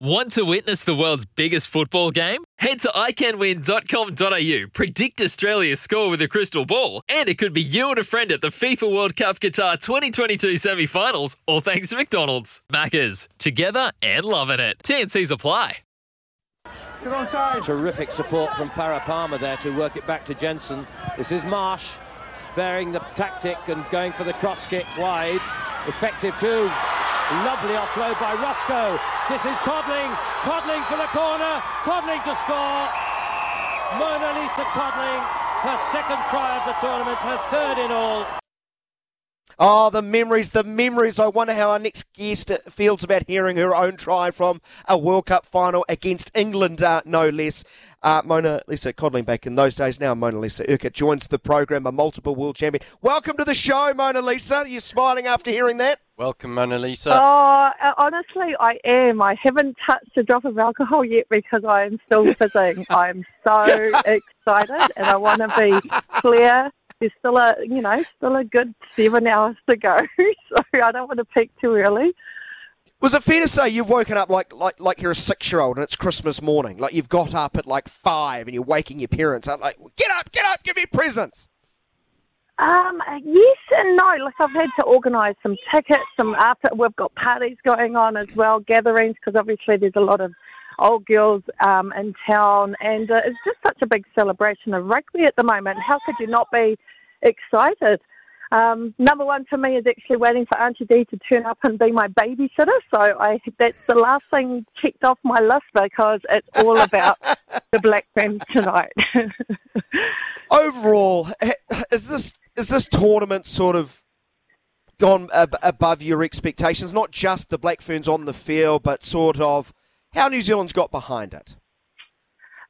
Want to witness the world's biggest football game? Head to iCanWin.com.au, predict Australia's score with a crystal ball, and it could be you and a friend at the FIFA World Cup Qatar 2022 semi finals, all thanks to McDonald's. Maccas, together and loving it. TNC's apply. Good on side. Terrific support from Farah Palmer there to work it back to Jensen. This is Marsh bearing the tactic and going for the cross kick wide. Effective too. Lovely offload by Roscoe. This is Codling. Codling for the corner. Codling to score. Monalisa Codling, her second try of the tournament, her third in all. Oh, the memories, the memories. I wonder how our next guest feels about hearing her own try from a World Cup final against England, uh, no less. Uh, Monalisa Codling back in those days. Now Monalisa Urquhart joins the program, a multiple world champion. Welcome to the show, Monalisa. You're smiling after hearing that? Welcome, Monalisa. Oh, uh, honestly, I am. I haven't touched a drop of alcohol yet because I am still fizzing. I'm so excited, and I want to be clear. There's still a, you know, still a good seven hours to go, so I don't want to peak too early. Was it fair to say you've woken up like like like you're a six year old and it's Christmas morning? Like you've got up at like five and you're waking your parents up like, get up, get up, give me presents. Um, yes and no. Like I've had to organise some tickets, some after we've got parties going on as well, gatherings because obviously there's a lot of old girls um, in town, and uh, it's just such a big celebration of rugby at the moment. How could you not be excited? Um, number one for me is actually waiting for Auntie Dee to turn up and be my babysitter. So I that's the last thing checked off my list because it's all about the Black Ferns tonight. Overall, is this is this tournament sort of gone ab- above your expectations? Not just the Black Ferns on the field, but sort of how New Zealand's got behind it.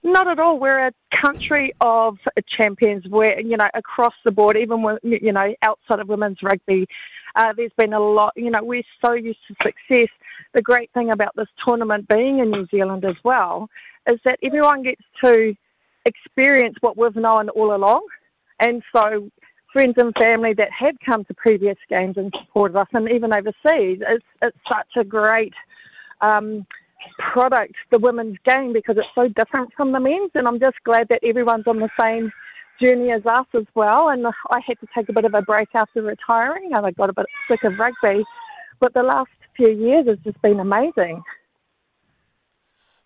Not at all. We're a country of champions. We're, you know, across the board, even when, you know, outside of women's rugby, uh, there's been a lot, you know, we're so used to success. The great thing about this tournament being in New Zealand as well is that everyone gets to experience what we've known all along. And so friends and family that had come to previous games and supported us, and even overseas, it's, it's such a great um, product, the women's game, because it's so different from the men's. And I'm just glad that everyone's on the same journey as us as well. And I had to take a bit of a break after retiring, and I got a bit sick of rugby. But the last few years has just been amazing.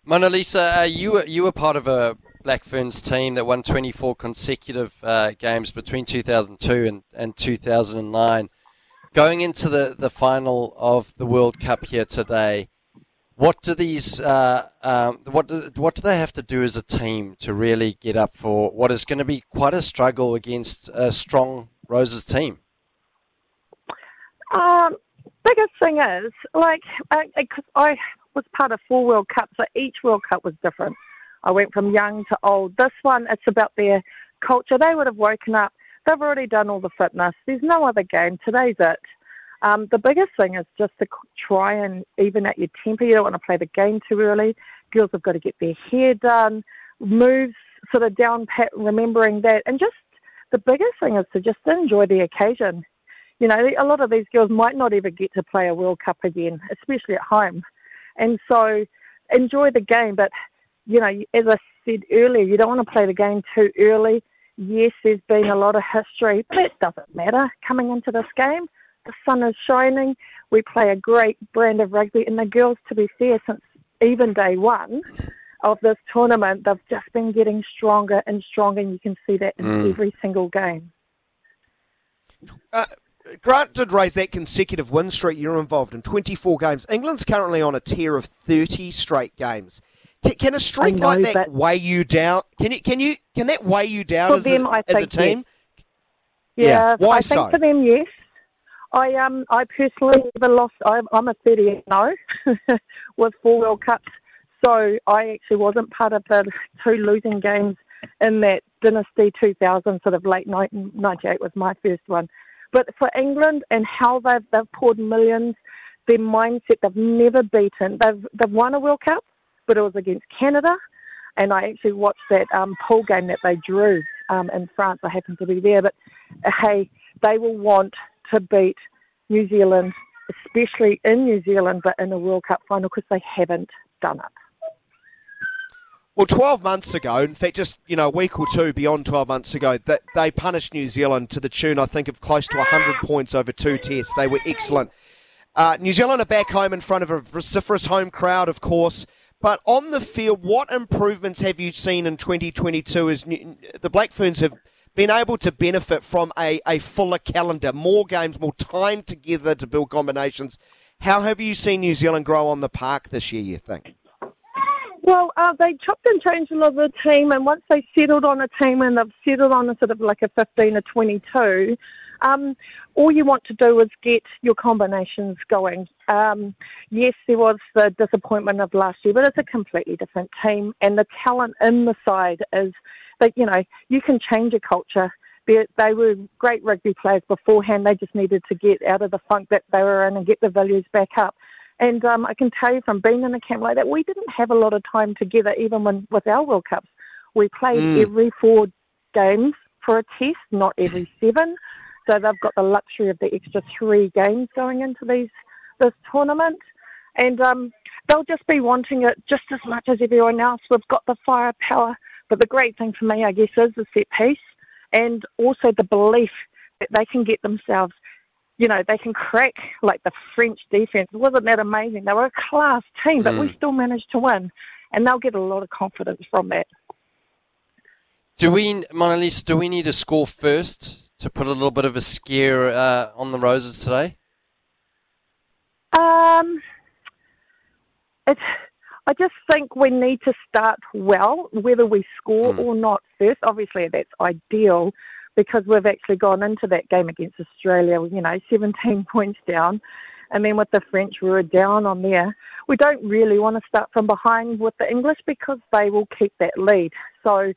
Monalisa, uh, you were you were part of a Black Ferns team that won 24 consecutive uh, games between 2002 and, and 2009. Going into the, the final of the World Cup here today, what do these uh, um, what do, what do they have to do as a team to really get up for what is going to be quite a struggle against a strong Roses team? Um, biggest thing is like I, I was part of four World Cups, so each World Cup was different. I went from young to old. This one, it's about their culture. They would have woken up. They've already done all the fitness. There's no other game. Today's it. Um, the biggest thing is just to try and even at your temper. You don't want to play the game too early. Girls have got to get their hair done, moves sort of down pat, remembering that. And just the biggest thing is to just enjoy the occasion. You know, a lot of these girls might not ever get to play a World Cup again, especially at home. And so enjoy the game, but you know, as I said earlier, you don't want to play the game too early. Yes, there's been a lot of history, but it doesn't matter coming into this game. The sun is shining. We play a great brand of rugby, and the girls, to be fair, since even day one of this tournament, they've just been getting stronger and stronger, and you can see that in mm. every single game. Uh, Grant did raise that consecutive win streak you're involved in 24 games. England's currently on a tear of 30 straight games. Can, can a streak know, like that weigh you down? Can you can you can that weigh you down as, them, a, as a team? Yes. Yeah, yeah. Why I so? think for them, yes. I um I personally never lost. I'm, I'm a 30 0 with four World Cups, so I actually wasn't part of the two losing games in that dynasty 2000 sort of late 98 was my first one. But for England and how they've they've poured millions, their mindset they've never beaten. They've they've won a World Cup, but it was against Canada, and I actually watched that um, pool game that they drew um, in France. I happened to be there, but hey, they will want to beat New Zealand, especially in New Zealand, but in a World Cup final because they haven't done it. Well, 12 months ago, in fact, just you know a week or two beyond 12 months ago, that they punished New Zealand to the tune, I think, of close to 100 points over two tests. They were excellent. Uh, New Zealand are back home in front of a vociferous home crowd, of course. But on the field, what improvements have you seen in 2022 as the Black Ferns have been able to benefit from a, a fuller calendar, more games, more time together to build combinations? How have you seen New Zealand grow on the park this year, you think? Well, uh, they chopped and changed a lot of the team, and once they settled on a team and they've settled on a sort of like a 15 or 22, um, all you want to do is get your combinations going. Um, yes, there was the disappointment of last year, but it's a completely different team, and the talent in the side is that you know you can change a culture. They, they were great rugby players beforehand. They just needed to get out of the funk that they were in and get the values back up. And um, I can tell you from being in a camp like that, we didn't have a lot of time together, even when with our World Cups. We played mm. every four games for a test, not every seven. So they've got the luxury of the extra three games going into these this tournament, and um, they'll just be wanting it just as much as everyone else. We've got the firepower, but the great thing for me, I guess, is the set piece and also the belief that they can get themselves. You know, they can crack like the French defense. Wasn't that amazing? They were a class team, but mm. we still managed to win, and they'll get a lot of confidence from that. Do we, Monalisa, do we need to score first to put a little bit of a scare uh, on the Roses today? Um, it's, I just think we need to start well, whether we score mm. or not first. Obviously, that's ideal because we've actually gone into that game against Australia, you know, 17 points down. And then with the French, we were down on there. We don't really want to start from behind with the English because they will keep that lead. So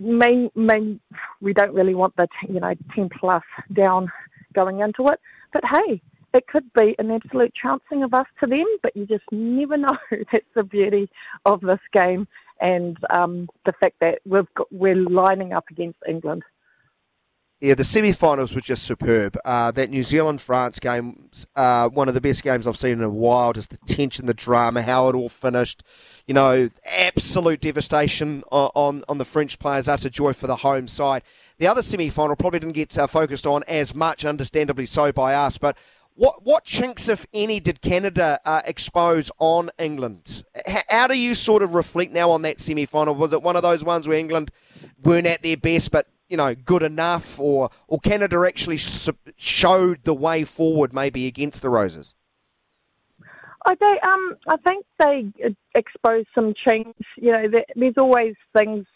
main, main, we don't really want the you know ten plus down going into it. But hey, it could be an absolute trouncing of us to them. But you just never know. That's the beauty of this game and um, the fact that we've got, we're lining up against England. Yeah, the semi-finals were just superb. Uh, that New Zealand France game, uh, one of the best games I've seen in a while. Just the tension, the drama, how it all finished. You know, absolute devastation on on, on the French players. Utter joy for the home side. The other semi-final probably didn't get uh, focused on as much, understandably so by us. But what what chinks, if any, did Canada uh, expose on England? H- how do you sort of reflect now on that semi-final? Was it one of those ones where England weren't at their best, but you know, good enough, or or Canada actually showed the way forward, maybe against the Roses? I um, I think they exposed some chinks. You know, there's always things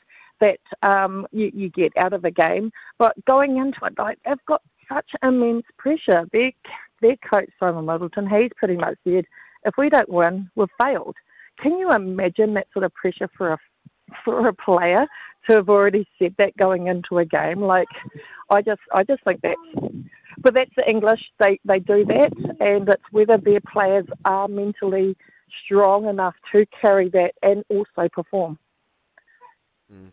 that um, you, you get out of a game, but going into it, like, they've got such immense pressure. Their their coach Simon Middleton, he's pretty much said, if we don't win, we've failed. Can you imagine that sort of pressure for a for a player to have already said that going into a game. Like, I just, I just think that's, but that's the English. They they do that, and it's whether their players are mentally strong enough to carry that and also perform. Mm.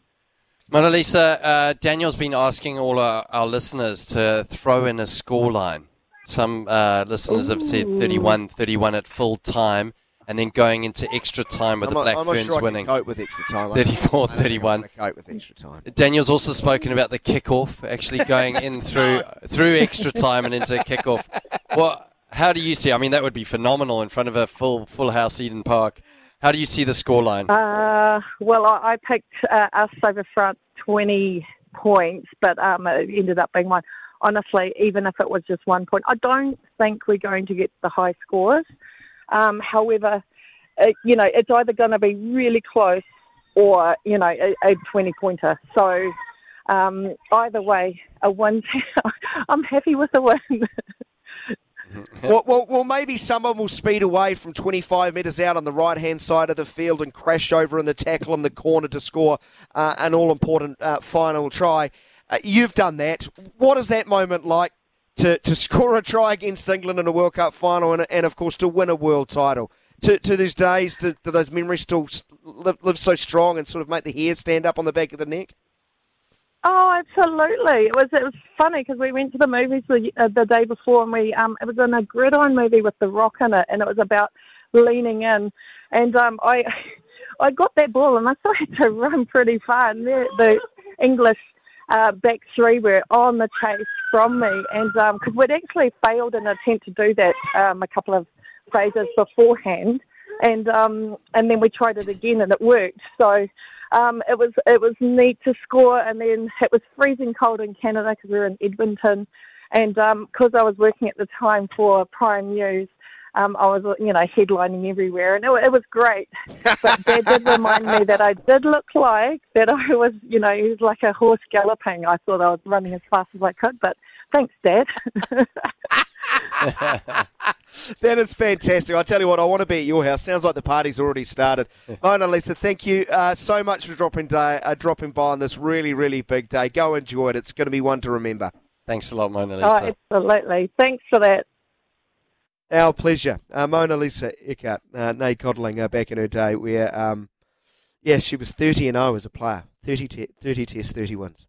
Monalisa, uh, Daniel's been asking all our, our, listeners to throw in a scoreline. Some uh, listeners Ooh. have said 31 31 at full time and then going into extra time with I'm the Black Ferns sure winning. cope with extra time. 34 31. Cope with extra time. Daniel's also spoken about the kickoff, actually going in through through extra time and into kickoff. Well, how do you see? I mean, that would be phenomenal in front of a full full house Eden Park. How do you see the scoreline? Uh, well, I, I picked uh, us over France 20 points, but um, it ended up being one. Honestly, even if it was just one point, I don't think we're going to get the high scores. Um, however, uh, you know, it's either going to be really close or, you know, a, a 20 pointer. So um, either way, a win. I'm happy with a win. well, well, well, maybe someone will speed away from 25 metres out on the right hand side of the field and crash over in the tackle in the corner to score uh, an all important uh, final try. Uh, you've done that. What is that moment like to, to score a try against England in a World Cup final and, and of course, to win a world title? To, to these days, do, do those memories still live, live so strong and sort of make the hair stand up on the back of the neck? Oh, absolutely! It was it was funny because we went to the movies the, uh, the day before, and we um it was in a gridiron movie with The Rock in it, and it was about leaning in, and um I I got that ball and I still had to run pretty far, and the, the English uh, back three were on the chase from me, and um because um, we'd actually failed an attempt to do that um, a couple of phases beforehand, and um and then we tried it again and it worked, so um, it was it was neat to score, and then it was freezing cold in Canada because we were in Edmonton, and because um, I was working at the time for Prime News. Um, I was, you know, headlining everywhere, and it, it was great. But Dad did remind me that I did look like that I was, you know, like a horse galloping. I thought I was running as fast as I could, but thanks, Dad. that is fantastic. I tell you what, I want to be at your house. Sounds like the party's already started. Monalisa, thank you uh, so much for dropping day, uh, dropping by on this really, really big day. Go enjoy it. It's going to be one to remember. Thanks a lot, Monalisa. Oh, absolutely. Thanks for that. Our pleasure. Uh, Mona Lisa Ickhart, uh, Nay Codling, uh, back in her day, where, um, yeah, she was 30 and I was a player. 30, te- 30 tests, 30 wins.